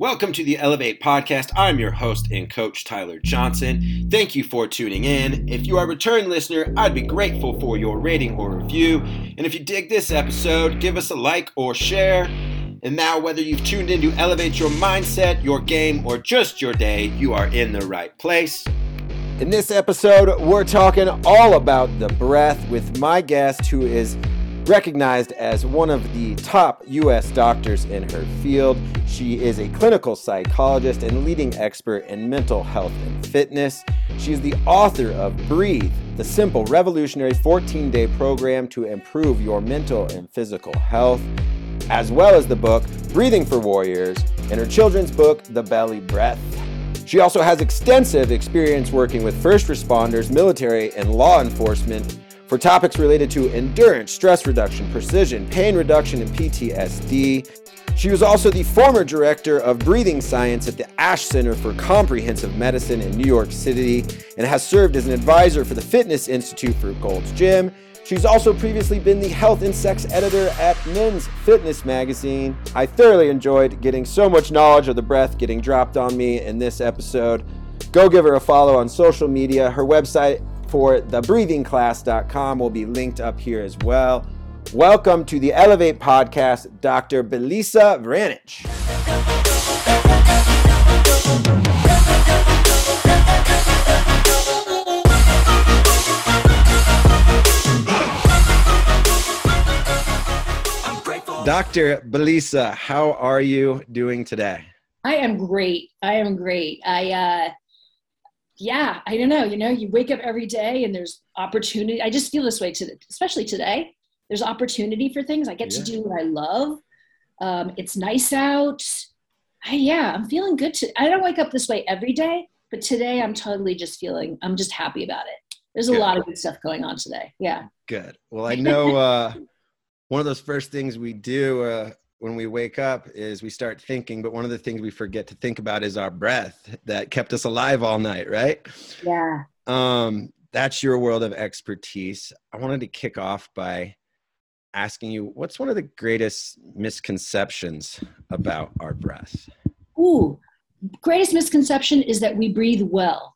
Welcome to the Elevate Podcast. I'm your host and coach, Tyler Johnson. Thank you for tuning in. If you are a return listener, I'd be grateful for your rating or review. And if you dig this episode, give us a like or share. And now, whether you've tuned in to elevate your mindset, your game, or just your day, you are in the right place. In this episode, we're talking all about the breath with my guest, who is recognized as one of the top U.S. doctors in her field. She is a clinical psychologist and leading expert in mental health and fitness. She is the author of Breathe, the simple, revolutionary 14 day program to improve your mental and physical health, as well as the book Breathing for Warriors and her children's book, The Belly Breath. She also has extensive experience working with first responders, military, and law enforcement for topics related to endurance, stress reduction, precision, pain reduction, and PTSD. She was also the former director of breathing science at the Ash Center for Comprehensive Medicine in New York City and has served as an advisor for the Fitness Institute for Gold's Gym. She's also previously been the health and sex editor at Men's Fitness magazine. I thoroughly enjoyed getting so much knowledge of the breath getting dropped on me in this episode. Go give her a follow on social media. Her website for thebreathingclass.com will be linked up here as well. Welcome to the Elevate Podcast, Dr. Belisa Vranich. Dr. Belisa, how are you doing today? I am great. I am great. I uh yeah, I don't know. You know, you wake up every day and there's opportunity. I just feel this way today, especially today. There's opportunity for things. I get yeah. to do what I love. Um, it's nice out. I, yeah, I'm feeling good. To, I don't wake up this way every day, but today I'm totally just feeling, I'm just happy about it. There's a good. lot of good stuff going on today. Yeah. Good. Well, I know uh, one of those first things we do uh, when we wake up is we start thinking, but one of the things we forget to think about is our breath that kept us alive all night, right? Yeah. Um, that's your world of expertise. I wanted to kick off by asking you what's one of the greatest misconceptions about our breath? Ooh, greatest misconception is that we breathe well.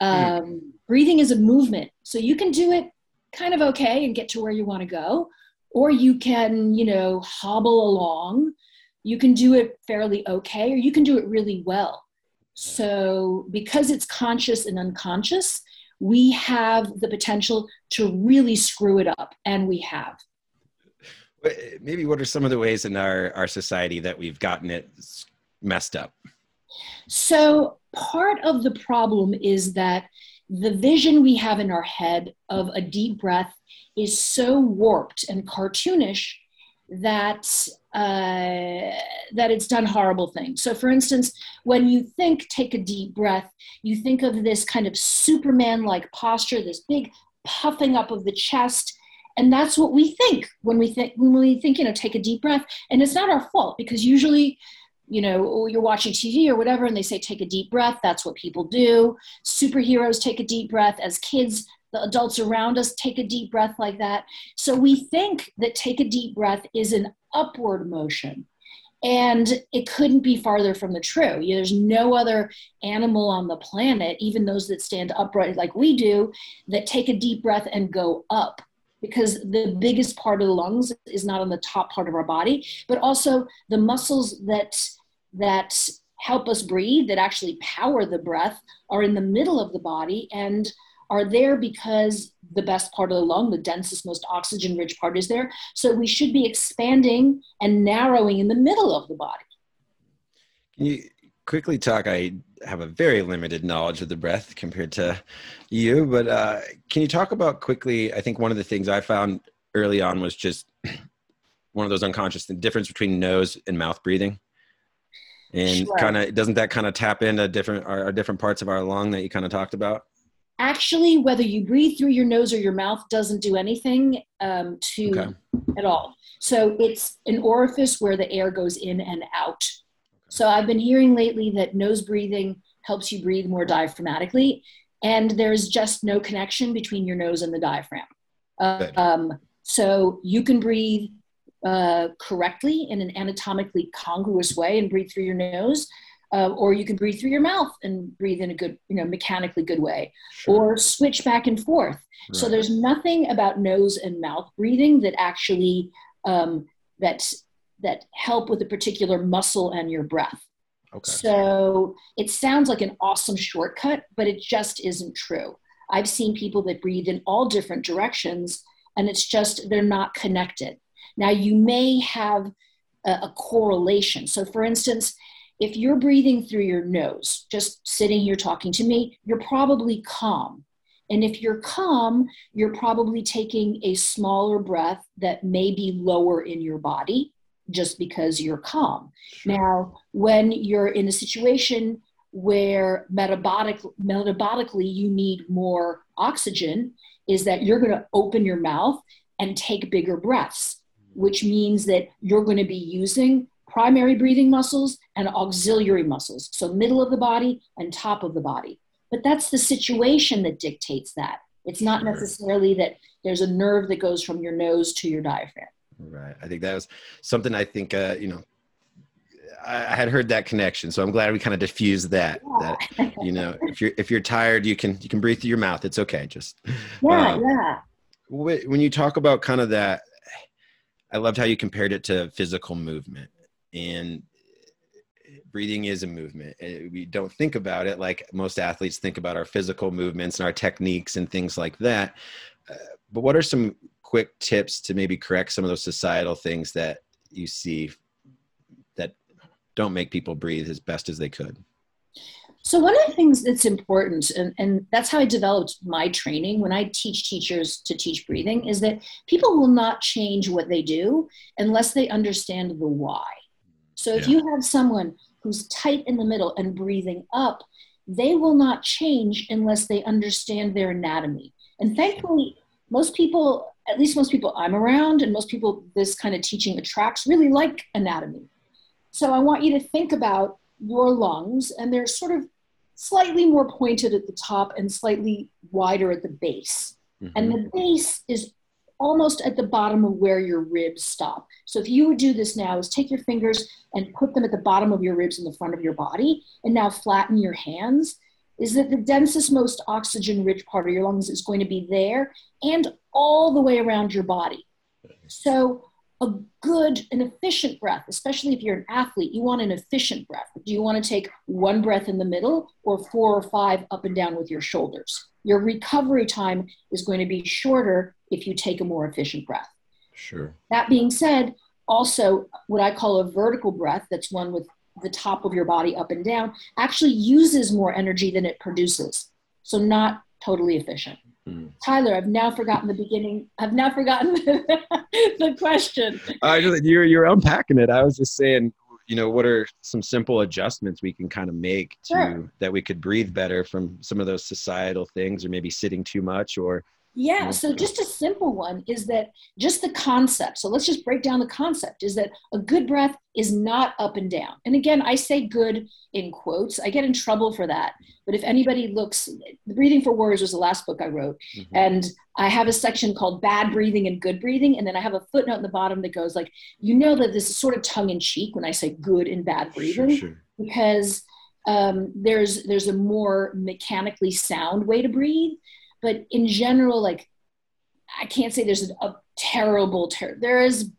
Hmm. Um, mm. Breathing is a movement, so you can do it kind of okay and get to where you want to go or you can you know hobble along. You can do it fairly okay or you can do it really well. So because it's conscious and unconscious we have the potential to really screw it up and we have. Maybe what are some of the ways in our, our society that we've gotten it messed up? So part of the problem is that the vision we have in our head of a deep breath is so warped and cartoonish that uh, that it's done horrible things. So, for instance, when you think take a deep breath, you think of this kind of Superman-like posture, this big puffing up of the chest, and that's what we think when we think when we think you know take a deep breath. And it's not our fault because usually you know, you're watching TV or whatever, and they say, take a deep breath. That's what people do. Superheroes take a deep breath. As kids, the adults around us take a deep breath like that. So we think that take a deep breath is an upward motion. And it couldn't be farther from the true. You know, there's no other animal on the planet, even those that stand upright like we do, that take a deep breath and go up because the biggest part of the lungs is not on the top part of our body, but also the muscles that that help us breathe, that actually power the breath, are in the middle of the body and are there because the best part of the lung, the densest, most oxygen rich part is there. So we should be expanding and narrowing in the middle of the body. Can you quickly talk? I have a very limited knowledge of the breath compared to you, but uh, can you talk about quickly? I think one of the things I found early on was just one of those unconscious the difference between nose and mouth breathing and sure. kind of doesn't that kind of tap into different our, our, different parts of our lung that you kind of talked about actually whether you breathe through your nose or your mouth doesn't do anything um, to okay. at all so it's an orifice where the air goes in and out so i've been hearing lately that nose breathing helps you breathe more diaphragmatically and there's just no connection between your nose and the diaphragm uh, um, so you can breathe uh, correctly in an anatomically congruous way and breathe through your nose. Uh, or you can breathe through your mouth and breathe in a good, you know, mechanically good way, sure. or switch back and forth. Right. So there's nothing about nose and mouth breathing that actually um, that that help with a particular muscle and your breath. Okay. So it sounds like an awesome shortcut, but it just isn't true. I've seen people that breathe in all different directions, and it's just they're not connected. Now, you may have a, a correlation. So, for instance, if you're breathing through your nose, just sitting here talking to me, you're probably calm. And if you're calm, you're probably taking a smaller breath that may be lower in your body just because you're calm. Sure. Now, when you're in a situation where metabolic, metabolically you need more oxygen, is that you're going to open your mouth and take bigger breaths, which means that you're going to be using primary breathing muscles and auxiliary muscles, so middle of the body and top of the body. But that's the situation that dictates that. It's not necessarily that there's a nerve that goes from your nose to your diaphragm. Right. I think that was something I think, uh, you know, I, had heard that connection. So I'm glad we kind of diffused that, yeah. that, you know, if you're, if you're tired, you can, you can breathe through your mouth. It's okay. Just, yeah, um, yeah. When you talk about kind of that, I loved how you compared it to physical movement and breathing is a movement. Eh, we don't think about it like most athletes think about our physical movements and our techniques and things like that. Uh, but what are some quick tips to maybe correct some of those societal things that you see that don't make people breathe as best as they could? So one of the things that's important, and, and that's how I developed my training when I teach teachers to teach breathing, is that people will not change what they do unless they understand the why. So if yeah. you have someone who's tight in the middle and breathing up, they will not change unless they understand their anatomy. And thankfully, most people at least most people I'm around and most people this kind of teaching attracts really like anatomy. So I want you to think about your lungs and they're sort of slightly more pointed at the top and slightly wider at the base. Mm-hmm. And the base is almost at the bottom of where your ribs stop. So if you would do this now is take your fingers and put them at the bottom of your ribs in the front of your body and now flatten your hands is that the densest, most oxygen rich part of your lungs is going to be there and all the way around your body. So, a good and efficient breath, especially if you're an athlete, you want an efficient breath. Do you want to take one breath in the middle or four or five up and down with your shoulders? Your recovery time is going to be shorter if you take a more efficient breath. Sure. That being said, also what I call a vertical breath, that's one with the top of your body up and down actually uses more energy than it produces. So not totally efficient. Mm. Tyler, I've now forgotten the beginning. I've now forgotten the, question. I just, you're you're unpacking it. I was just saying, you know, what are some simple adjustments we can kind of make to sure. that we could breathe better from some of those societal things, or maybe sitting too much, or yeah, so just a simple one is that just the concept. So let's just break down the concept is that a good breath is not up and down. And again, I say good in quotes. I get in trouble for that. But if anybody looks, Breathing for Warriors was the last book I wrote. Mm-hmm. And I have a section called Bad Breathing and Good Breathing. And then I have a footnote in the bottom that goes like, you know that this is sort of tongue in cheek when I say good and bad breathing. Sure, sure. Because um, there's there's a more mechanically sound way to breathe but in general, like I can't say there's a, a terrible ter- there is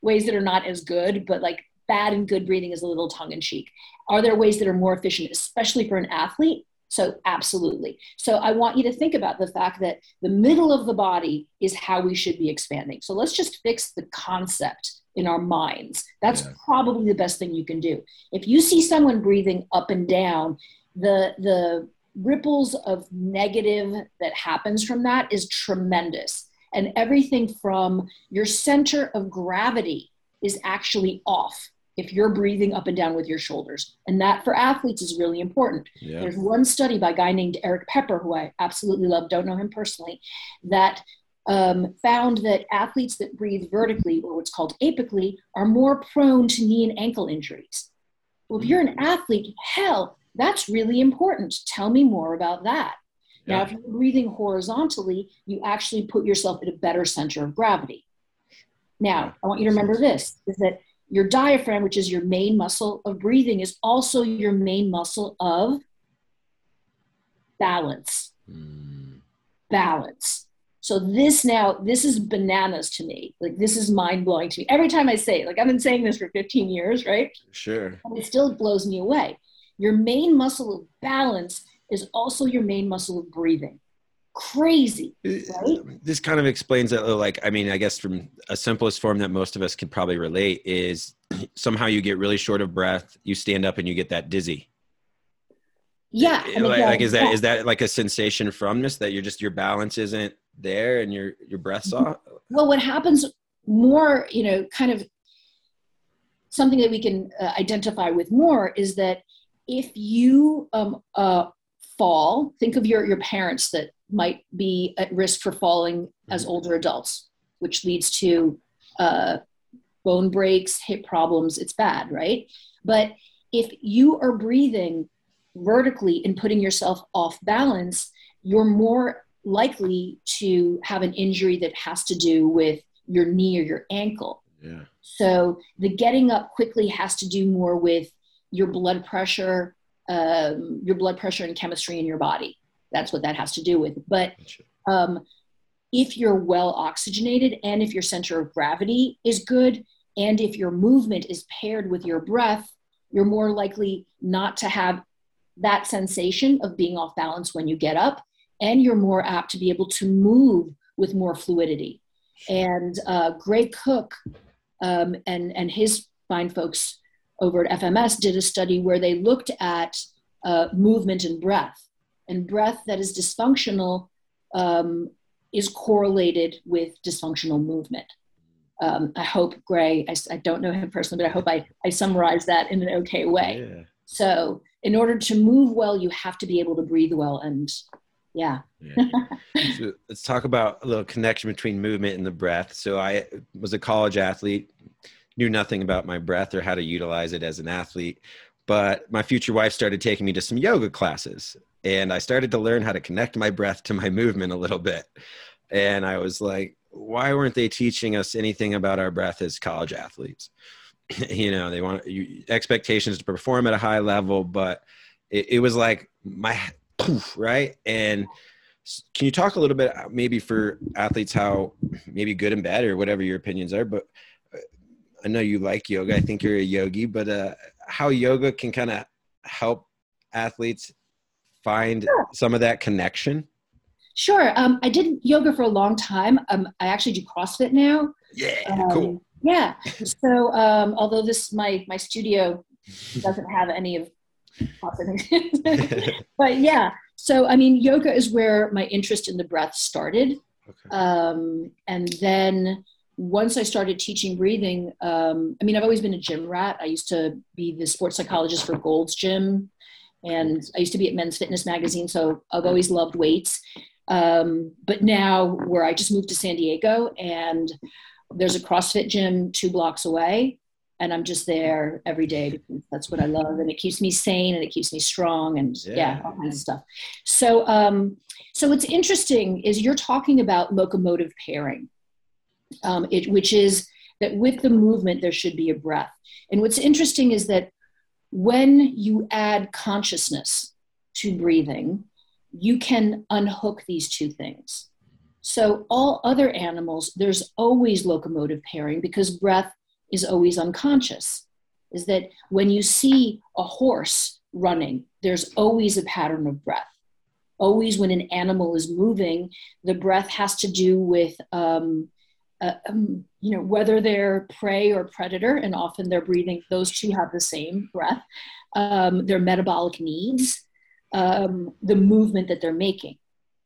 ways that are not as good, but like bad and good breathing is a little tongue in cheek. Are there ways that are more efficient, especially for an athlete? So, absolutely. So, I want you to think about the fact that the middle of the body is how we should be expanding. So, let's just fix the concept in our minds. That's yeah. probably the best thing you can do. If you see someone breathing up and down, the the ripples of negative that happens from that is tremendous. And everything from your center of gravity is actually off if you're breathing up and down with your shoulders. And that for athletes is really important. Yeah. There's one study by a guy named Erik Peper, who I absolutely love, don't know him personally, that um, found that athletes that breathe vertically, or what's called apically, are more prone to knee and ankle injuries. Well, if you're an athlete, hell, that's really important. Tell me more about that. Yeah. Now, if you're breathing horizontally, you actually put yourself at a better center of gravity. Now, I want you to remember this is that your diaphragm, which is your main muscle of breathing, is also your main muscle of balance. Mm. Balance. So this now, this is bananas to me. Like this is mind blowing to me. Every time I say it, like I've been saying this for 15 years, right? Sure. And it still blows me away. Your main muscle of balance is also your main muscle of breathing. Crazy, right? This kind of explains it. Like, I mean, I guess from a simplest form that most of us can probably relate is somehow you get really short of breath, you stand up and you get that dizzy. Yeah. I mean, like, like, is that yeah. is that like a sensation from this that you're just your balance isn't there and your your breath's mm-hmm. off? Well, what happens more, you know, kind of something that we can uh, identify with more is that if you um, uh, fall, think of your your parents that might be at risk for falling as mm-hmm. older adults, which leads to uh, bone breaks, hip problems. It's bad, right? But if you are breathing vertically and putting yourself off balance, you're more likely to have an injury that has to do with your knee or your ankle. Yeah. So the getting up quickly has to do more with your blood pressure, um, your blood pressure and chemistry in your body. That's what that has to do with. But um, if you're well oxygenated and if your center of gravity is good, and if your movement is paired with your breath, you're more likely not to have that sensation of being off balance when you get up, and you're more apt to be able to move with more fluidity. And uh, Gray Cook um, and, and his fine folks over at FMS did a study where they looked at uh, movement and breath. And breath that is dysfunctional um, is correlated with dysfunctional movement. Um, I hope Gray, I, I, don't know him personally, but I hope I, I summarized that in an okay way. Yeah. So, in order to move well, you have to be able to breathe well. And yeah. yeah. so let's talk about a little connection between movement and the breath. So, I was a college athlete, knew nothing about my breath or how to utilize it as an athlete. But my future wife started taking me to some yoga classes, and I started to learn how to connect my breath to my movement a little bit. And I was like, why weren't they teaching us anything about our breath as college athletes? you know, they want you, expectations to perform at a high level, but it, it was like my poof, right. And can you talk a little bit, uh, maybe for athletes, how maybe good and bad or whatever your opinions are, but I know you like yoga. I think you're a yogi, but uh, how yoga can kind of help athletes find sure. some of that connection? Sure. Um, I did yoga for a long time. Um, I actually do CrossFit now. Yeah, um, cool. Yeah. So um, although this my my studio doesn't have any of CrossFit, but yeah. So I mean, yoga is where my interest in the breath started, okay. Um, and then once I started teaching breathing, um, I mean, I've always been a gym rat. I used to be the sports psychologist for Gold's Gym, and I used to be at Men's Fitness Magazine, so I've always loved weights. Um, but now, where I just moved to San Diego, and there's a CrossFit gym two blocks away, and I'm just there every day because that's what I love, and it keeps me sane and it keeps me strong, and yeah, yeah all kinds of stuff. So, um, so what's interesting is you're talking about locomotive pairing um, it, which is that with the movement, there should be a breath. And what's interesting is that when you add consciousness to breathing, you can unhook these two things. So, all other animals, there's always locomotive pairing because breath is always unconscious. Is that when you see a horse running, there's always a pattern of breath. Always, when an animal is moving, the breath has to do with um, uh, um, you know, whether they're prey or predator, and often they're breathing, those two have the same breath, um, their metabolic needs, um, the movement that they're making.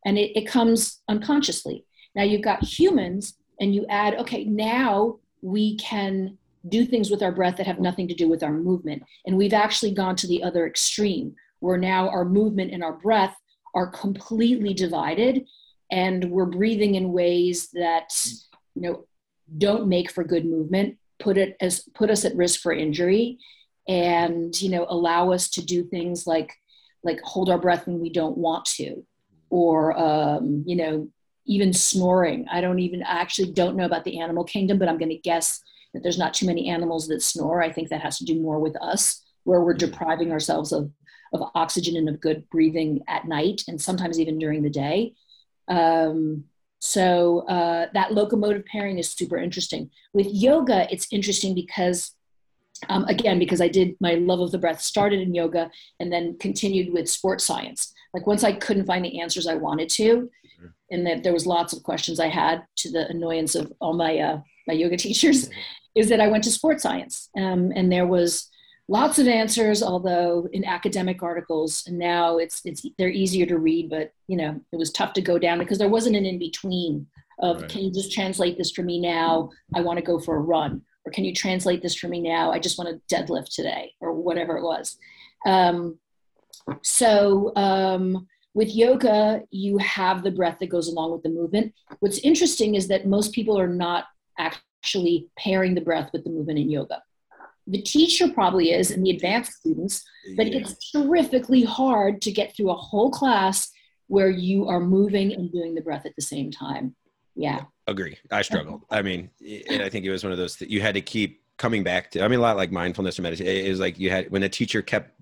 And it, it comes unconsciously. Now you've got humans, and you add, okay, now we can do things with our breath that have nothing to do with our movement. And we've actually gone to the other extreme, where now our movement and our breath are completely divided, and we're breathing in ways that you know don't make for good movement put it as put us at risk for injury and you know allow us to do things like like hold our breath when we don't want to or um, you know even snoring. I don't even, I actually don't know about the animal kingdom, but I'm going to guess that there's not too many animals that snore. I think that has to do more with us, where we're depriving ourselves of, of oxygen and of good breathing at night and sometimes even during the day. Um, so uh, that locomotive pairing is super interesting. With yoga, it's interesting because, um, again, because I did my love of the breath started in yoga and then continued with sports science. Like once I couldn't find the answers I wanted to, mm-hmm. and that there was lots of questions I had to the annoyance of all my uh, my yoga teachers, mm-hmm. is that I went to sports science, um, and there was lots of answers, although in academic articles, and now it's it's they're easier to read, but you know it was tough to go down because there wasn't an in between of right. can you just translate this for me now? I want to go for a run, or can you translate this for me now? I just want to deadlift today, or whatever it was. Um, so um, with yoga, you have the breath that goes along with the movement. What's interesting is that most people are not actually pairing the breath with the movement in yoga the teacher probably is and the advanced students but yeah. it's terrifically hard to get through a whole class where you are moving and doing the breath at the same time. Yeah. Agree. I struggled i mean and i think it was one of those that you had to keep coming back to i mean a lot like mindfulness or meditation it was like you had when a teacher kept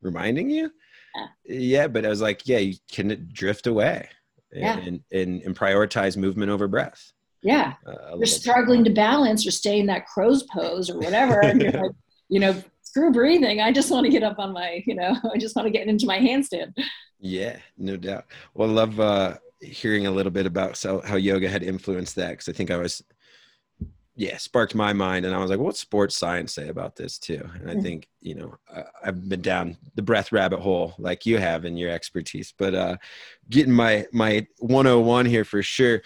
reminding you? Yeah, yeah but i was like yeah you can drift away yeah. and, and, and prioritize movement over breath yeah. Uh, you're struggling to balance or stay in that crow's pose or whatever. and you're like, you know, screw breathing. I just want to get up on my, you know, I just want to get into my handstand. Yeah, no doubt. Well, I love uh, hearing a little bit about so, how yoga had influenced that because I think I was, yeah, sparked my mind. And I was like, what sports science say about this too? And I mm-hmm. think, you know, I, I've been down the breath rabbit hole like you have in your expertise, but uh, getting my, my 101 here for sure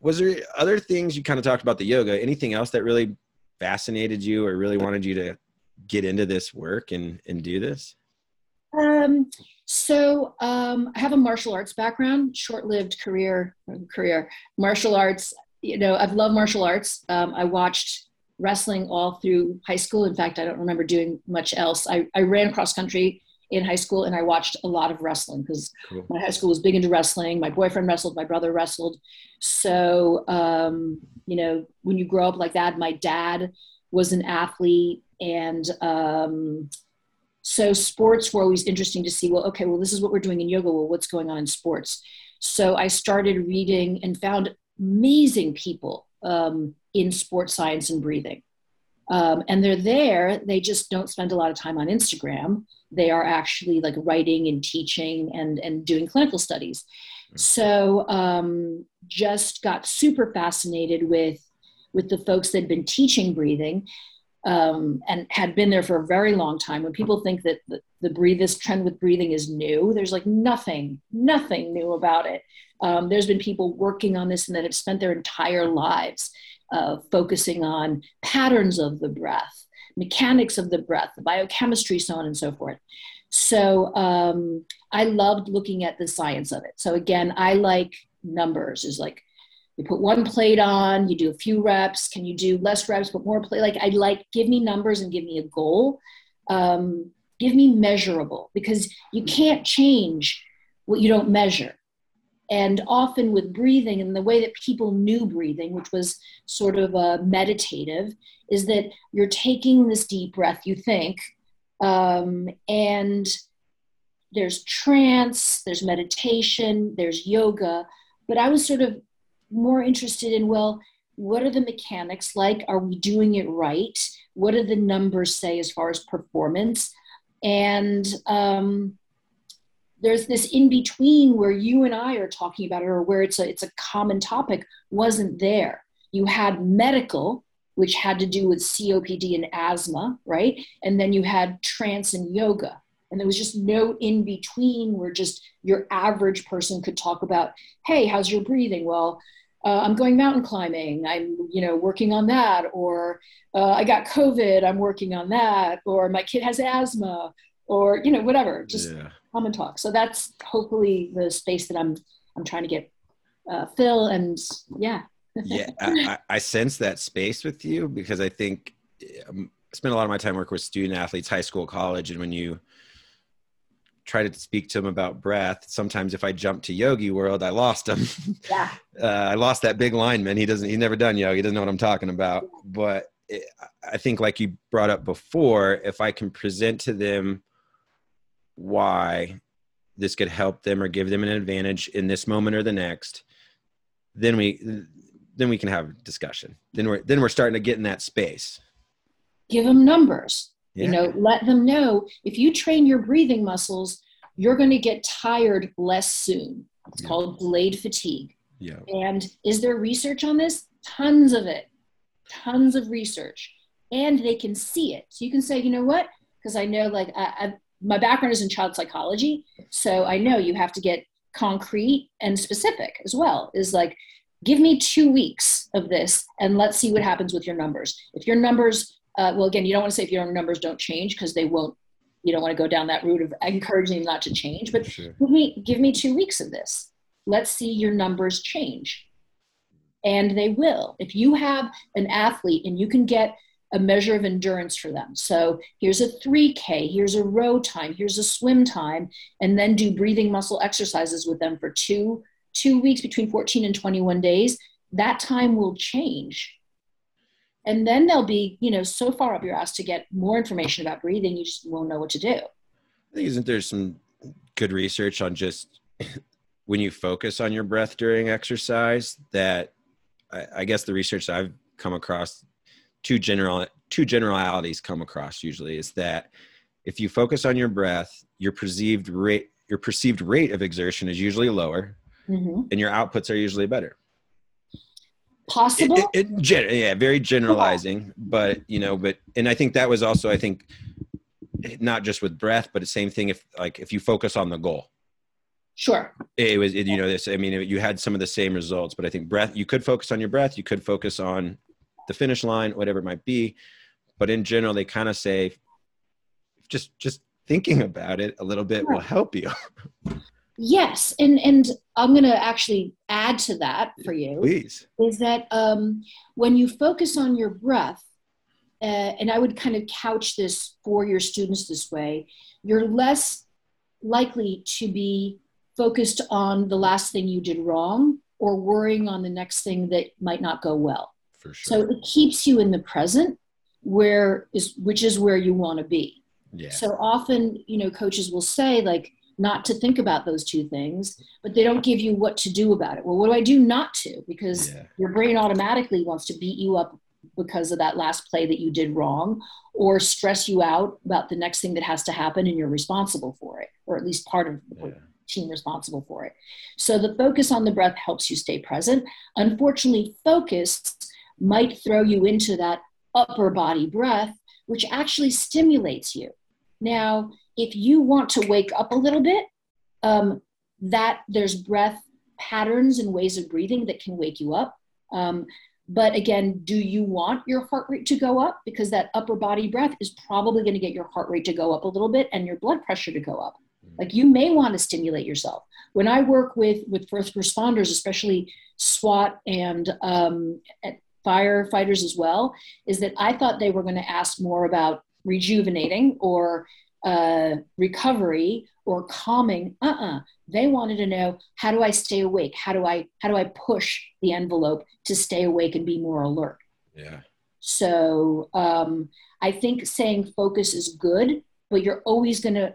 was there other things you kind of talked about the yoga? Anything else that really fascinated you or really wanted you to get into this work and and do this? Um so um i have a martial arts background short-lived career career. Martial arts you know i've loved martial arts. Um, i watched wrestling all through high school. In fact i don't remember doing much else. I, I ran cross country in high school and I watched a lot of wrestling because cool. my high school was big into wrestling. My boyfriend wrestled, my brother wrestled. So, um, you know, when you grow up like that, my dad was an athlete. And um, so sports were always interesting to see, well, okay, well, this is what we're doing in yoga. Well, what's going on in sports? So I started reading and found amazing people um, in sports science and breathing. Um, and they're there, they just don't spend a lot of time on Instagram. They are actually like writing and teaching and and doing clinical studies. Mm. so um, just got super fascinated with with the folks that had been teaching breathing um, and had been there for a very long time. When people think that the, the breathe this trend with breathing is new there's like nothing nothing new about it. Um, there's been people working on this and that have spent their entire lives focusing on patterns of the breath mechanics of the breath, the biochemistry, so on and so forth. So um, I loved looking at the science of it. So again, I like numbers. Is like you put one plate on, you do a few reps. Can you do less reps, but more plate? Like I like give me numbers and give me a goal. Um, give me measurable because you can't change what you don't measure. And often with breathing and the way that people knew breathing, which was sort of uh, meditative, is that you're taking this deep breath, you think, um, and there's trance, there's meditation, there's yoga. But I was sort of more interested in, well, what are the mechanics like? Are we doing it right? What do the numbers say as far as performance? And um, there's this in between where you and I are talking about it or where it's a, it's a common topic wasn't there. You had medical, which had to do with COPD and asthma, right? And then you had trance and yoga. And there was just no in between where just your average person could talk about, hey, how's your breathing? Well, uh, I'm going mountain climbing. I'm, you know, working on that. Or uh, I got COVID. I'm working on that. Or my kid has asthma. Or you know, whatever. Just yeah common talk. So that's hopefully the space that I'm I'm trying to get uh, fill and yeah. yeah, I, I, sense that space with you because I think um, I spend a lot of my time working with student athletes, high school, college, and when you try to speak to them about breath, sometimes if I jump to yogi world, I lost him. Yeah. uh, I lost that big lineman. He doesn't, he's never done yoga. He doesn't know what I'm talking about. But it, I think like you brought up before, if I can present to them why this could help them or give them an advantage in this moment or the next, then we, then we can have discussion. Then we're, then we're starting to get in that space. Give them numbers. Yeah. You know, let them know if you train your breathing muscles, you're going to get tired less soon. It's Yeah. called delayed fatigue. Yeah. And is there research on this? Tons of it, tons of research. And they can see it. So you can say, you know what? Because I know, like, I, I, my background is in child psychology. So I know you have to get concrete and specific as well. Is like, give me two weeks of this and let's see what happens with your numbers. If your numbers, uh, well, again, you don't want to say if your numbers don't change because they won't, you don't want to go down that route of encouraging them not to change, but Sure. give me give me two weeks of this let's see your numbers change and they will if you have an athlete and you can get a measure of endurance for them. So here's a 3k here's a row time here's a swim time and then do breathing muscle exercises with them for two two weeks between 14 and 21 days. That time will change. And then they'll be you know so far up your ass to get more information about breathing you just won't know what to do. I think isn't there some good research on just when you focus on your breath during exercise that I, I guess the research I've come across two general two generalities come across usually is that if you focus on your breath, your perceived rate your perceived rate of exertion is usually lower hmm and your outputs are usually better. possible? It, it, it, yeah, very generalizing, but you know, but and I think that was also I think not just with breath, but the same thing if like if you focus on the goal. sure. It was it, you know this i mean you had some of the same results but i think breath you could focus on your breath you could focus on the finish line whatever it might be. But in general they kind of say just just thinking about it a little bit will help you. Yes, and and I'm going to actually add to that for you please. is that um, when you focus on your breath, uh, and I would kind of couch this for your students this way, you're less likely to be focused on the last thing you did wrong or worrying on the next thing that might not go well. For So it keeps you in the present, where is which is where you want to be. yeah So often, you know, coaches will say like not to think about those two things, but they don't give you what to do about it. Well, what do I do not to? Because yeah your brain automatically wants to beat you up because of that last play that you did wrong or stress you out about the next thing that has to happen and you're responsible for it or at least part of the yeah team responsible for it. So the focus on the breath helps you stay present. Unfortunately, focus might throw you into that upper body breath, which actually stimulates you. Now, if you want to wake up a little bit, um, that there's breath patterns and ways of breathing that can wake you up. Um, but again, do you want your heart rate to go up? Because that upper body breath is probably going to get your heart rate to go up a little bit and your blood pressure to go up like you may want to stimulate yourself when i work with with first responders especially swat and um, and firefighters as well is that i thought they were going to ask more about rejuvenating or uh, recovery or calming uh-uh they wanted to know how do i stay awake how do i how do i push the envelope to stay awake and be more alert yeah so um, I think saying focus is good, but you're always going to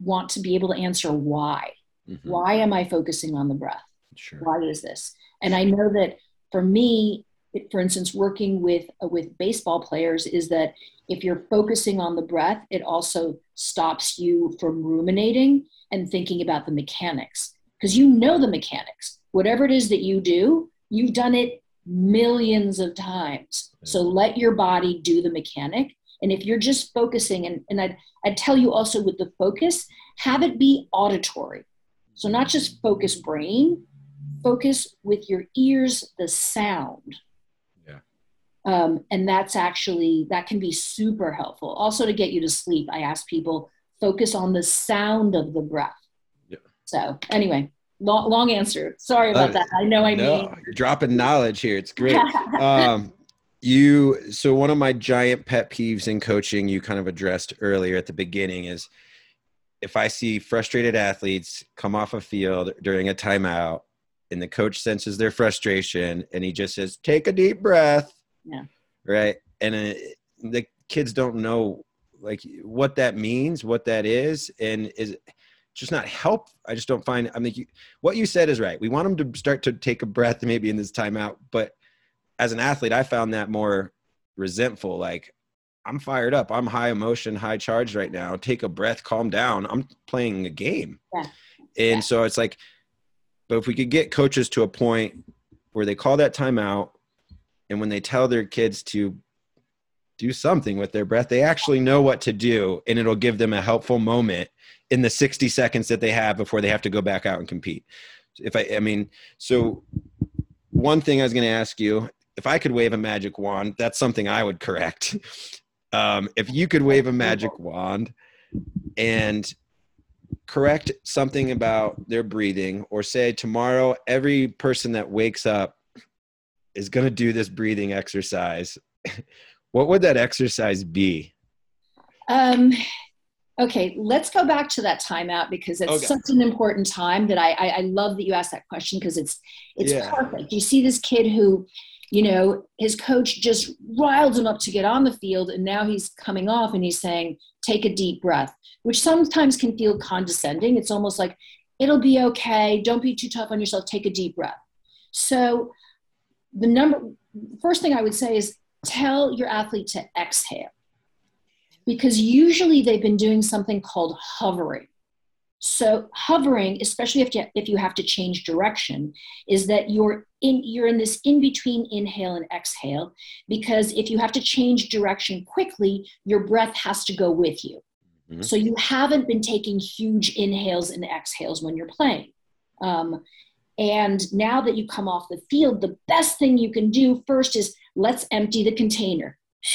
want to be able to answer why. Mhm. Why am I focusing on the breath? sure Why is this? And I know that for me, for instance, working with uh, with baseball players is that if you're focusing on the breath, it also stops you from ruminating and thinking about the mechanics because you know the mechanics. Whatever it is that you do, you've done it millions of times. So let your body do the mechanic. And if you're just focusing, and, and I'd, I'd tell you also with the focus, have it be auditory. So not just focus brain, focus with your ears, the sound. Um, and that's actually, that can be super helpful. Also to get you to sleep, I ask people, focus on the sound of the breath. Yeah. So anyway, long, long answer. Sorry about Uh, that. I know I no, mean. you're dropping knowledge here it's great um you so one of my giant pet peeves in coaching you kind of addressed earlier at the beginning is if I see frustrated athletes come off a field during a timeout and the coach senses their frustration and he just says, take a deep breath. Yeah. Right. And uh, the kids don't know like what that means, what that is, and is just not help. I just don't find. I mean, you, what you said is right. We want them to start to take a breath, maybe in this timeout. But as an athlete, I found that more resentful. Like I'm fired up. I'm high emotion, high charge right now. Take a breath, calm down. I'm playing a game. Yeah. And Yeah. so it's like, but if we could get coaches to a point where they call that timeout and when they tell their kids to do something with their breath, they actually know what to do and it'll give them a helpful moment in the 60 seconds that they have before they have to go back out and compete. If I, I mean, so one thing I was going to ask you, if I could wave a magic wand, that's something I would correct. Um, if you could wave a magic wand and correct something about their breathing, or say tomorrow every person that wakes up is going to do this breathing exercise, what would that exercise be? Um, okay, let's go back to that timeout because it's Okay. such an important time that I, I, I love that you asked that question because it's it's Yeah. perfect. You see this kid who, you know, his coach just riled him up to get on the field, and now he's coming off and he's saying, "Take a deep breath," which sometimes can feel condescending. It's almost like it'll be okay. Don't be too tough on yourself. Take a deep breath. So, the number first thing I would say is tell your athlete to exhale because usually they've been doing something called hovering. So hovering, especially if you, if you have to change direction, is that you're in you're in this in between inhale and exhale because if you have to change direction quickly, your breath has to go with you. Mhm. So you haven't been taking huge inhales and exhales when you're playing. Um, and now that you come off the field, the best thing you can do first is let's empty the container.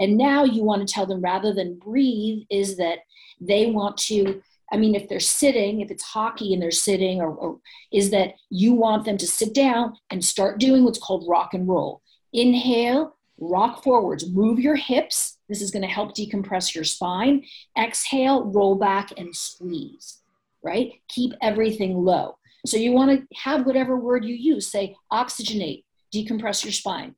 And now you want to tell them rather than breathe, is that they want to, I mean, if they're sitting, if it's hockey and they're sitting, or, or is that you want them to sit down and start doing what's called rock and roll. Inhale, rock forwards, move your hips. This is going to help decompress your spine. Exhale, roll back and squeeze, right? Keep everything low. So you want to have whatever word you use, say oxygenate, decompress your spine.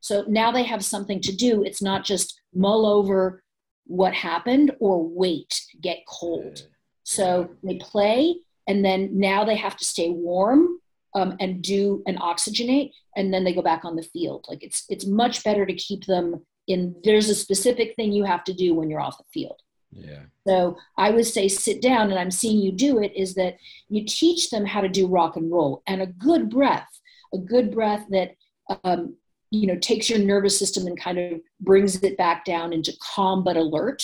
So now they have something to do. It's not just mull over what happened or wait, get cold. So they play, and then now they have to stay warm um, and do an oxygenate, and then they go back on the field. Like it's it's much better to keep them in. There's a specific thing you have to do when you're off the field. Yeah. So I would say sit down, and I'm seeing you do it. Is that you teach them how to do rock and roll and a good breath, a good breath that um, you know takes your nervous system and kind of brings it back down into calm but alert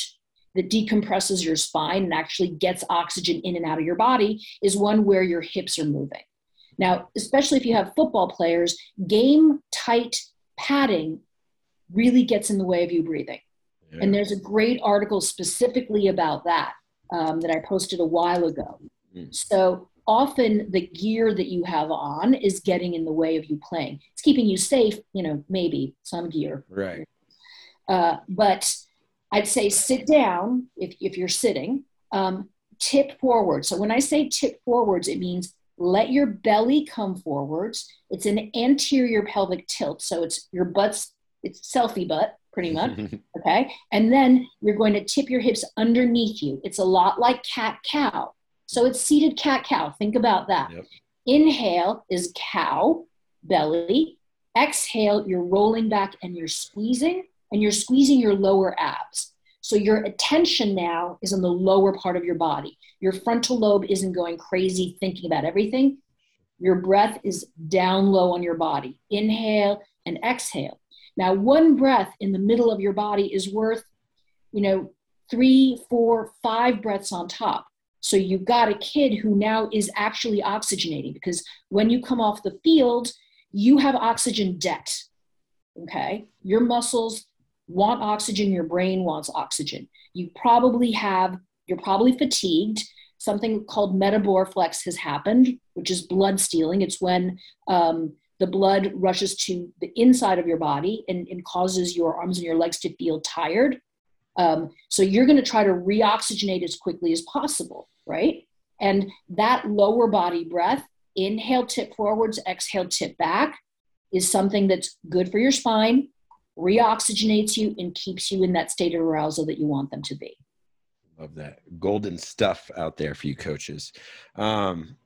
that decompresses your spine and actually gets oxygen in and out of your body is one where your hips are moving now especially if you have football players game tight padding really gets in the way of you breathing and there's a great article specifically about that um, that I posted a while ago. Mm. So often the gear that you have on is getting in the way of you playing. It's keeping you safe, you know, maybe some gear. right. Uh, but I'd say sit down if, if you're sitting, um, tip forward. So when I say tip forwards, it means let your belly come forwards. It's an anterior pelvic tilt. So it's your butt's, it's selfie butt pretty much. Okay. And then you're going to tip your hips underneath you. It's a lot like cat cow. So it's seated cat cow. Think about that. Yep. Inhale is cow, belly. Exhale, you're rolling back and you're squeezing, and you're squeezing your lower abs. So your attention now is in the lower part of your body. Your frontal lobe isn't going crazy thinking about everything. Your breath is down low on your body. Inhale and exhale. Now, one breath in the middle of your body is worth, you know, three, four, five breaths on top. So you've got a kid who now is actually oxygenating because when you come off the field, you have oxygen debt. Okay. Your muscles want oxygen, your brain wants oxygen. You probably have, you're probably fatigued. Something called metaboreflex has happened, which is blood stealing. It's when um, the blood rushes to the inside of your body and, and causes your arms and your legs to feel tired. Um, so you're going to try to reoxygenate as quickly as possible, right? And that lower body breath, inhale, tip forwards, exhale, tip back, is something that's good for your spine, reoxygenates you, and keeps you in that state of arousal that you want them to be. Love that. Golden stuff out there for you coaches. Um,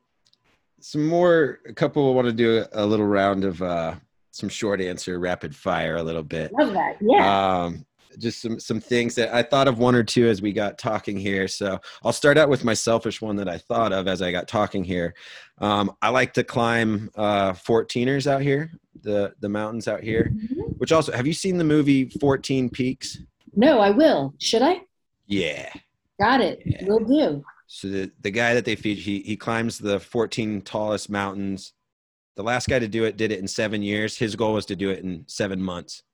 some more, a couple want to do a, little round of uh, some short answer, rapid fire a little bit. Love that. Yeah. Um, just some some things that I thought of one or two as we got talking here. So I'll start out with my selfish one that I thought of as I got talking here. Um, I like to climb uh, 14ers out here, the the mountains out here. Mm-hmm. Which also, have you seen the movie 14 Peaks? No, I will. Should I? Yeah. Got it. Yeah. Will do. So the the guy that they feed, he he climbs the 14 tallest mountains. The last guy to do it did it in seven years. His goal was to do it in seven months.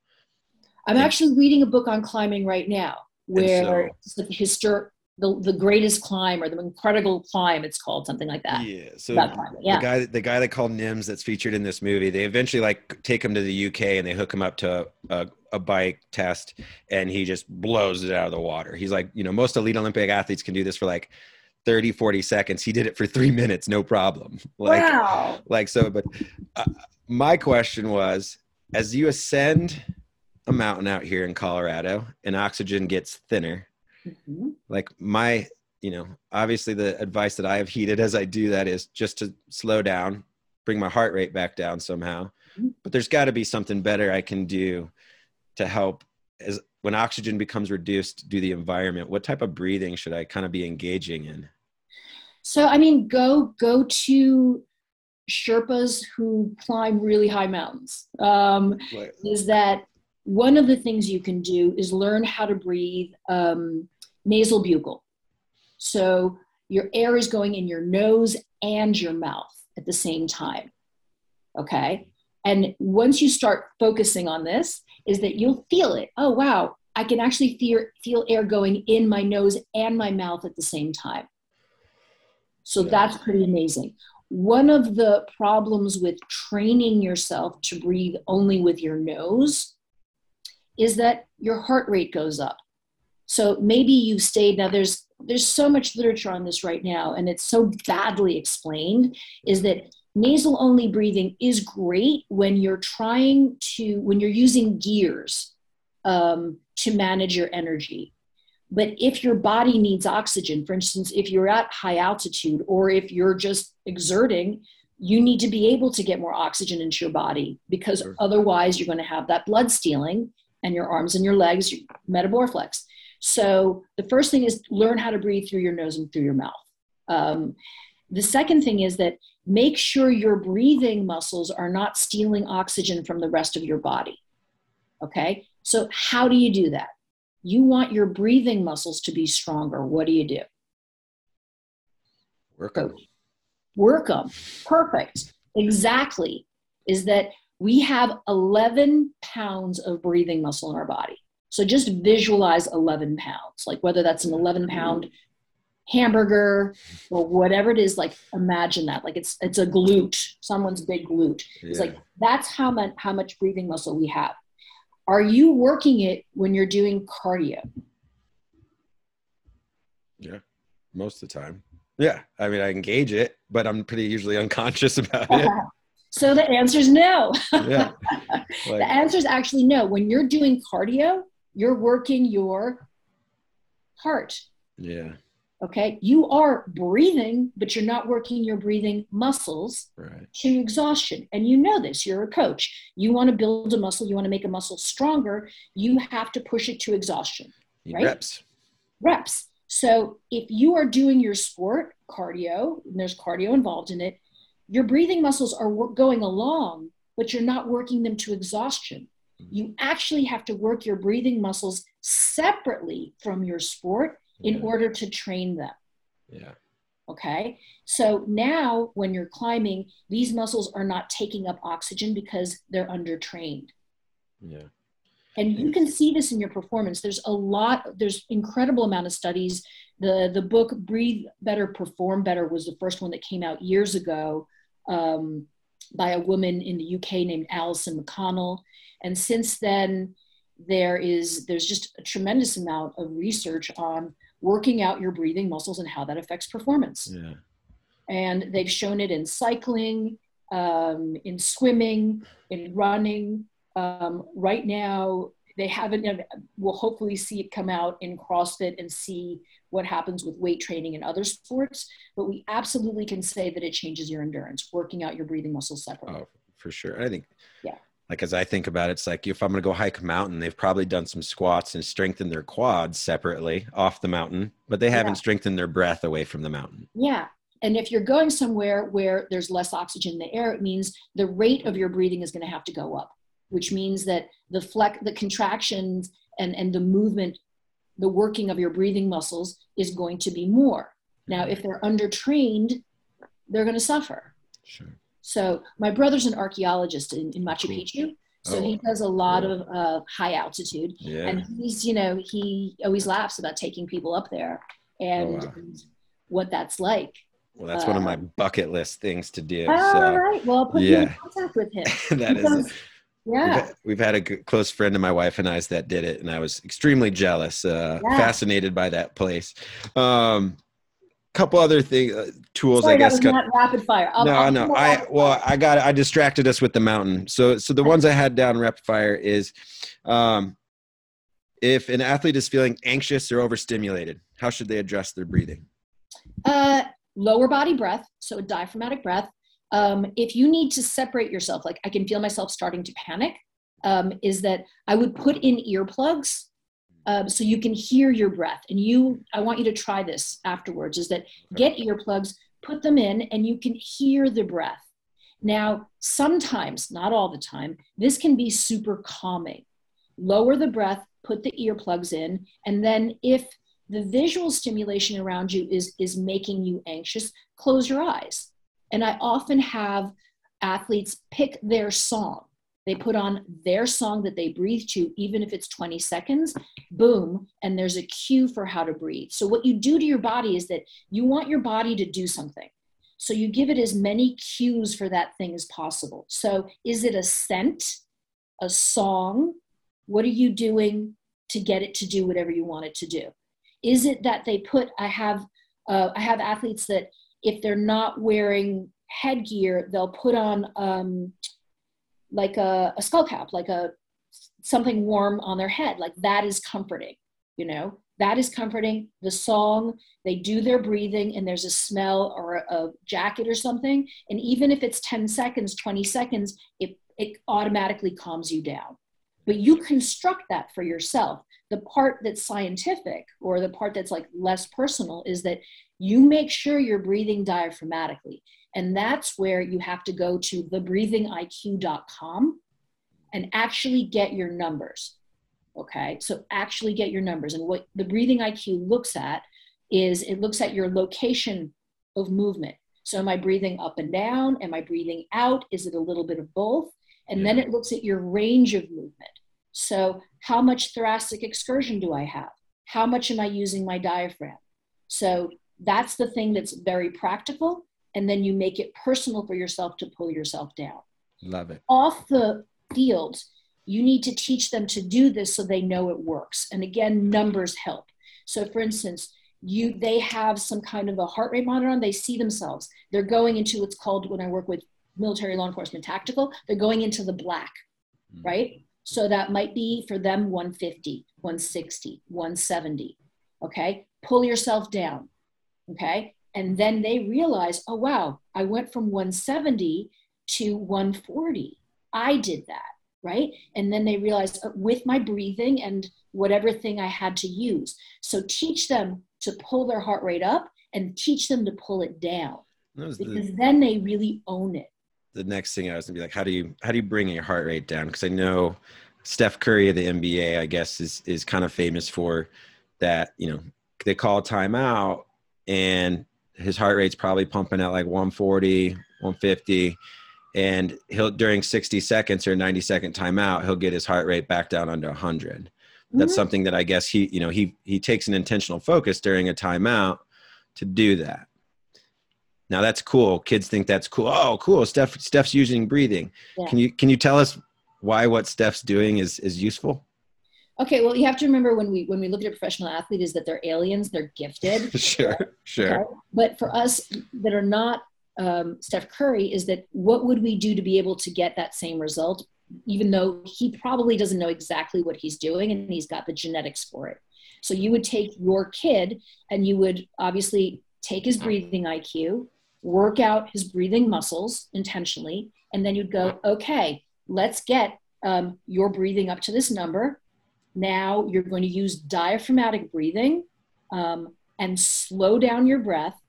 I'm actually reading a book on climbing right now, where so, the historic, the, the greatest climb or the incredible climb, it's called something like that. Yeah. So yeah. the guy, the guy they call Nims that's featured in this movie, they eventually like take him to the UK and they hook him up to a, a bike test, and he just blows it out of the water. He's like, you know, most elite Olympic athletes can do this for like 30 40 seconds he did it for three minutes no problem like wow. like so but uh, my question was as you ascend a mountain out here in Colorado and oxygen gets thinner, mm-hmm. like my, you know, obviously the advice that I have heeded as I do that is just to slow down, bring my heart rate back down somehow. Mm-hmm. But there's got to be something better I can do to help as when oxygen becomes reduced do the environment. What type of breathing should I kind of be engaging in? So I mean, go go to Sherpas who climb really high mountains. Um, right. Is that one of the things you can do is learn how to breathe um, nasal buccal. So your air is going in your nose and your mouth at the same time. Okay. And once you start focusing on this, is that you'll feel it. Oh, wow, I can actually feel, feel air going in my nose and my mouth at the same time. So yeah. that's pretty amazing. One of the problems with training yourself to breathe only with your nose is that your heart rate goes up. So maybe you've stayed now there's there's so much literature on this right now and it's so badly explained is that nasal only breathing is great when you're trying to when you're using gears um, to manage your energy but if your body needs oxygen for instance if you're at high altitude or if you're just exerting you need to be able to get more oxygen into your body because sure. otherwise you're going to have that blood stealing and your arms and your legs, your. So the first thing is learn how to breathe through your nose and through your mouth. Um, the second thing is that make sure your breathing muscles are not stealing oxygen from the rest of your body. Okay, so how do you do that? You want your breathing muscles to be stronger. What do you do? Work them. Work them. Perfect. Exactly. Is that we have 11 pounds of breathing muscle in our body. So just visualize 11 pounds, like whether that's an 11 pound hamburger or whatever it is, like imagine that. Like it's it's a glute, someone's big glute. Yeah. It's like that's how much how much breathing muscle we have. Are you working it when you're doing cardio? Yeah, most of the time. Yeah, I mean I engage it, but I'm pretty usually unconscious about it. So the answer is no. Yeah. Like, the answer is actually no. When you're doing cardio, you're working your heart. Yeah. Okay. You are breathing, but you're not working your breathing muscles right. to exhaustion. And you know this. You're a coach. You want to build a muscle, you want to make a muscle stronger, you have to push it to exhaustion. Right? Reps. Reps. So if you are doing your sport, cardio, and there's cardio involved in it, your breathing muscles are going along, but you're not working them to exhaustion. Mm-hmm. You actually have to work your breathing muscles separately from your sport in order to train them. Yeah. Okay. So now when you're climbing, these muscles are not taking up oxygen because they're undertrained. Yeah. And you can see this in your performance. There's a lot, there's incredible amount of studies. The the book Breathe Better, Perform Better was the first one that came out years ago um, by a woman in the UK named Alison McConnell. And since then, there is there's just a tremendous amount of research on working out your breathing muscles and how that affects performance. Yeah. And they've shown it in cycling, um, in swimming, in running. Um, right now, they haven't. We'll hopefully see it come out in CrossFit and see what happens with weight training and other sports. But we absolutely can say that it changes your endurance, working out your breathing muscles separately. Oh, for sure. I think. Yeah like as I think about it, it's like if I'm going to go hike a mountain, they've probably done some squats and strengthened their quads separately off the mountain, but they haven't yeah. strengthened their breath away from the mountain. Yeah. And if you're going somewhere where there's less oxygen in the air, it means the rate of your breathing is going to have to go up, which means that the flex, the contractions and, and the movement, the working of your breathing muscles is going to be more. Now, mm-hmm. if they're undertrained, they're going to suffer. Sure. So my brother's an archaeologist in, in Machu. Picchu. So oh, he does a lot of uh, high altitude, yeah. and he's you know he always laughs about taking people up there and, oh, wow. and what that's like. Well, that's uh, one of my um, bucket list things to do. All so, right. Well, I'll put yeah. you in contact with him. that because, is. Yeah. We've had, we've had, a good, close friend of my wife and I's that did it, and I was extremely jealous, uh, yeah. fascinated by that place. Um, couple other things, uh, tools Sorry, i guess not rapid fire. I'll, no i know i well i got i distracted us with the mountain. So so the ones i had down rapid fire is um if an athlete is feeling anxious or overstimulated how should they address their breathing? Uh lower body breath so a diaphragmatic breath. Um if you need to separate yourself like i can feel myself starting to panic um is that i would put in earplugs um, so you can hear your breath. And you i want you to try this afterwards is that get earplugs put them in and you can hear the breath. Now sometimes not all the time this can be super calming. Lower the breath put the earplugs in and then if the visual stimulation around you is is making you anxious close your eyes. And i often have athletes pick their song they put on their song that they breathe to, even if it's 20 seconds, boom, and there's a cue for how to breathe. So, what you do to your body is that you want your body to do something. So, you give it as many cues for that thing as possible. So, is it a scent, a song? What are you doing to get it to do whatever you want it to do? Is it that they put, I have, uh, I have athletes that if they're not wearing headgear, they'll put on, um, like a, a skull cap, like a something warm on their head. Like that is comforting, you know, that is comforting. The song, they do their breathing and there's a smell or a, a jacket or something. And even if it's 10 seconds, 20 seconds, it, it automatically calms you down. But you construct that for yourself. The part that's scientific or the part that's like less personal is that you make sure you're breathing diaphragmatically. And that's where you have to go to thebreathingiq.com and actually get your numbers. Okay, so actually get your numbers. And what the breathing IQ looks at is it looks at your location of movement. So, am I breathing up and down? Am I breathing out? Is it a little bit of both? And yeah. then it looks at your range of movement. So, how much thoracic excursion do I have? How much am I using my diaphragm? So, that's the thing that's very practical and then you make it personal for yourself to pull yourself down. Love it. Off the field, you need to teach them to do this so they know it works. And again, numbers help. So for instance, you they have some kind of a heart rate monitor on, they see themselves. They're going into what's called when I work with military law enforcement tactical, they're going into the black, mm-hmm. right? So that might be for them 150, 160, 170. Okay. Pull yourself down. Okay. And then they realize, oh, wow, I went from 170 to 140. I did that, right? And then they realize uh, with my breathing and whatever thing I had to use. So teach them to pull their heart rate up and teach them to pull it down because the, then they really own it. The next thing I was gonna be like, how do you how do you bring your heart rate down? Because I know Steph Curry of the NBA, I guess, is is kind of famous for that. You know, they call timeout and his heart rate's probably pumping at like 140, 150. And he'll during 60 seconds or 90 second timeout, he'll get his heart rate back down under 100. That's mm-hmm. something that I guess he, you know, he he takes an intentional focus during a timeout to do that. Now that's cool. Kids think that's cool. Oh, cool. Steph Steph's using breathing. Yeah. Can you can you tell us why what Steph's doing is is useful? Okay, well, you have to remember when we when we look at a professional athlete is that they're aliens, they're gifted. sure, sure. Okay? But for us that are not um, Steph Curry, is that what would we do to be able to get that same result? Even though he probably doesn't know exactly what he's doing, and he's got the genetics for it. So you would take your kid, and you would obviously take his breathing IQ, work out his breathing muscles intentionally, and then you'd go, okay, let's get um, your breathing up to this number now you're going to use diaphragmatic breathing um, and slow down your breath.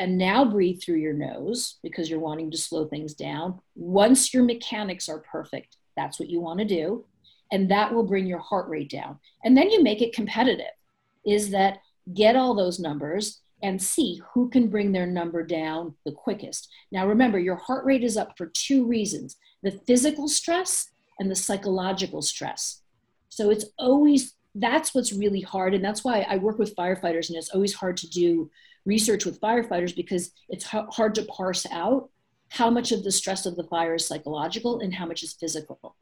And now breathe through your nose because you're wanting to slow things down. Once your mechanics are perfect, that's what you want to do. And that will bring your heart rate down. And then you make it competitive is that get all those numbers and see who can bring their number down the quickest. Now, remember, your heart rate is up for two reasons the physical stress and the psychological stress. So it's always that's what's really hard and that's why I work with firefighters and it's always hard to do research with firefighters because it's hard to parse out how much of the stress of the fire is psychological and how much is physical.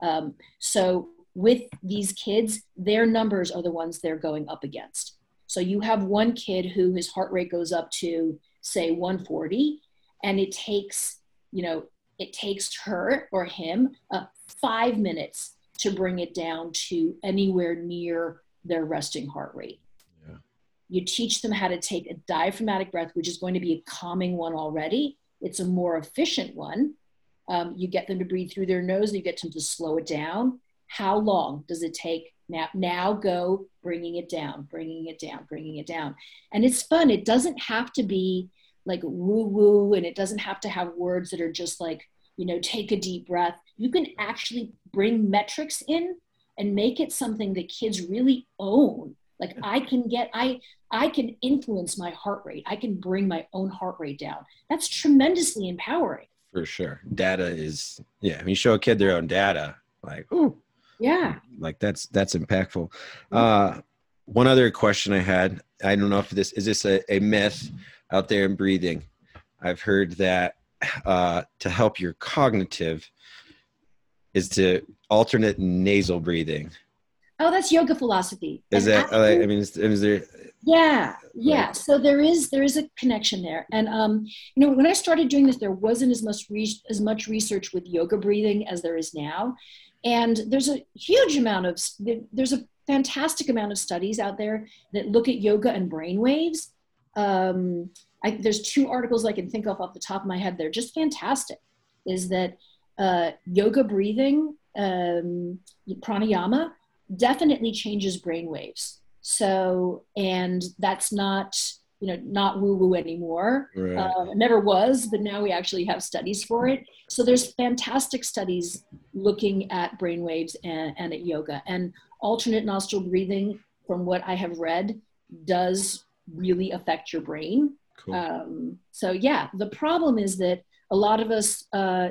Um, so with these kids, their numbers are the ones they're going up against. So you have one kid who his heart rate goes up to say 140 and it takes, you know, it takes her or him uh, five minutes to bring it down to anywhere near their resting heart rate. Yeah. You teach them how to take a diaphragmatic breath, which is going to be a calming one already. It's a more efficient one. Um, you get them to breathe through their nose, you get them to slow it down. How long does it take? Now, now go bringing it down, bringing it down, bringing it down. And it's fun. It doesn't have to be like woo woo, and it doesn't have to have words that are just like, you know, take a deep breath. You can actually bring metrics in and make it something that kids really own. Like I can get, I, I can influence my heart rate. I can bring my own heart rate down. That's tremendously empowering. For sure. Data is, yeah. When you show a kid their own data, like, ooh, yeah, like that's, that's impactful. Uh, one other question I had, I don't know if this, is this a, a myth out there in breathing? I've heard that uh, to help your cognitive is to alternate nasal breathing. Oh, that's yoga philosophy. Is and that? Actually, I mean, is, is, there? Yeah, yeah. Like, so there is there is a connection there, and um, you know, when I started doing this, there wasn't as much re- as much research with yoga breathing as there is now, and there's a huge amount of there's a fantastic amount of studies out there that look at yoga and brain waves. Um, I, there's two articles I can think of off the top of my head. They're just fantastic. Is that uh, yoga breathing, um, pranayama, definitely changes brain waves. So, and that's not you know not woo woo anymore. Right. Uh, never was, but now we actually have studies for it. So there's fantastic studies looking at brain waves and, and at yoga and alternate nostril breathing. From what I have read, does really affect your brain. Cool. Um, so yeah, the problem is that a lot of us uh,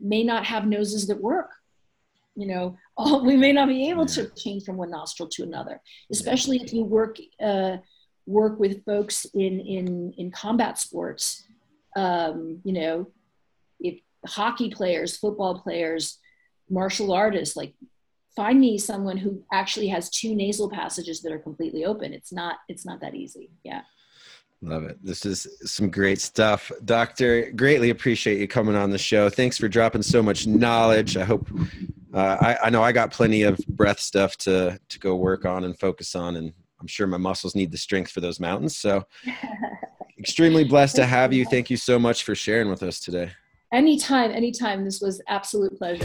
may not have noses that work. You know, all, we may not be able to change from one nostril to another, especially if you work uh, work with folks in in in combat sports. Um, you know, if hockey players, football players, martial artists, like find me someone who actually has two nasal passages that are completely open. It's not it's not that easy. Yeah. Love it. This is some great stuff. Doctor, greatly appreciate you coming on the show. Thanks for dropping so much knowledge. I hope, uh, I, I know I got plenty of breath stuff to, to go work on and focus on, and I'm sure my muscles need the strength for those mountains. So, extremely blessed to have you. Thank you so much for sharing with us today. Anytime, anytime. This was absolute pleasure.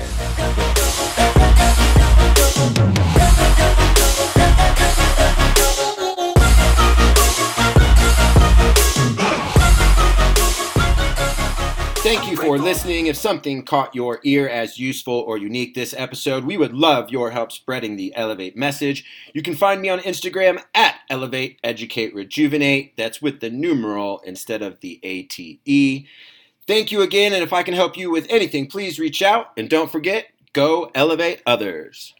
Thank you for listening. If something caught your ear as useful or unique this episode, we would love your help spreading the Elevate message. You can find me on Instagram at Elevate Educate Rejuvenate. That's with the numeral instead of the ATE. Thank you again, and if I can help you with anything, please reach out. And don't forget, go elevate others.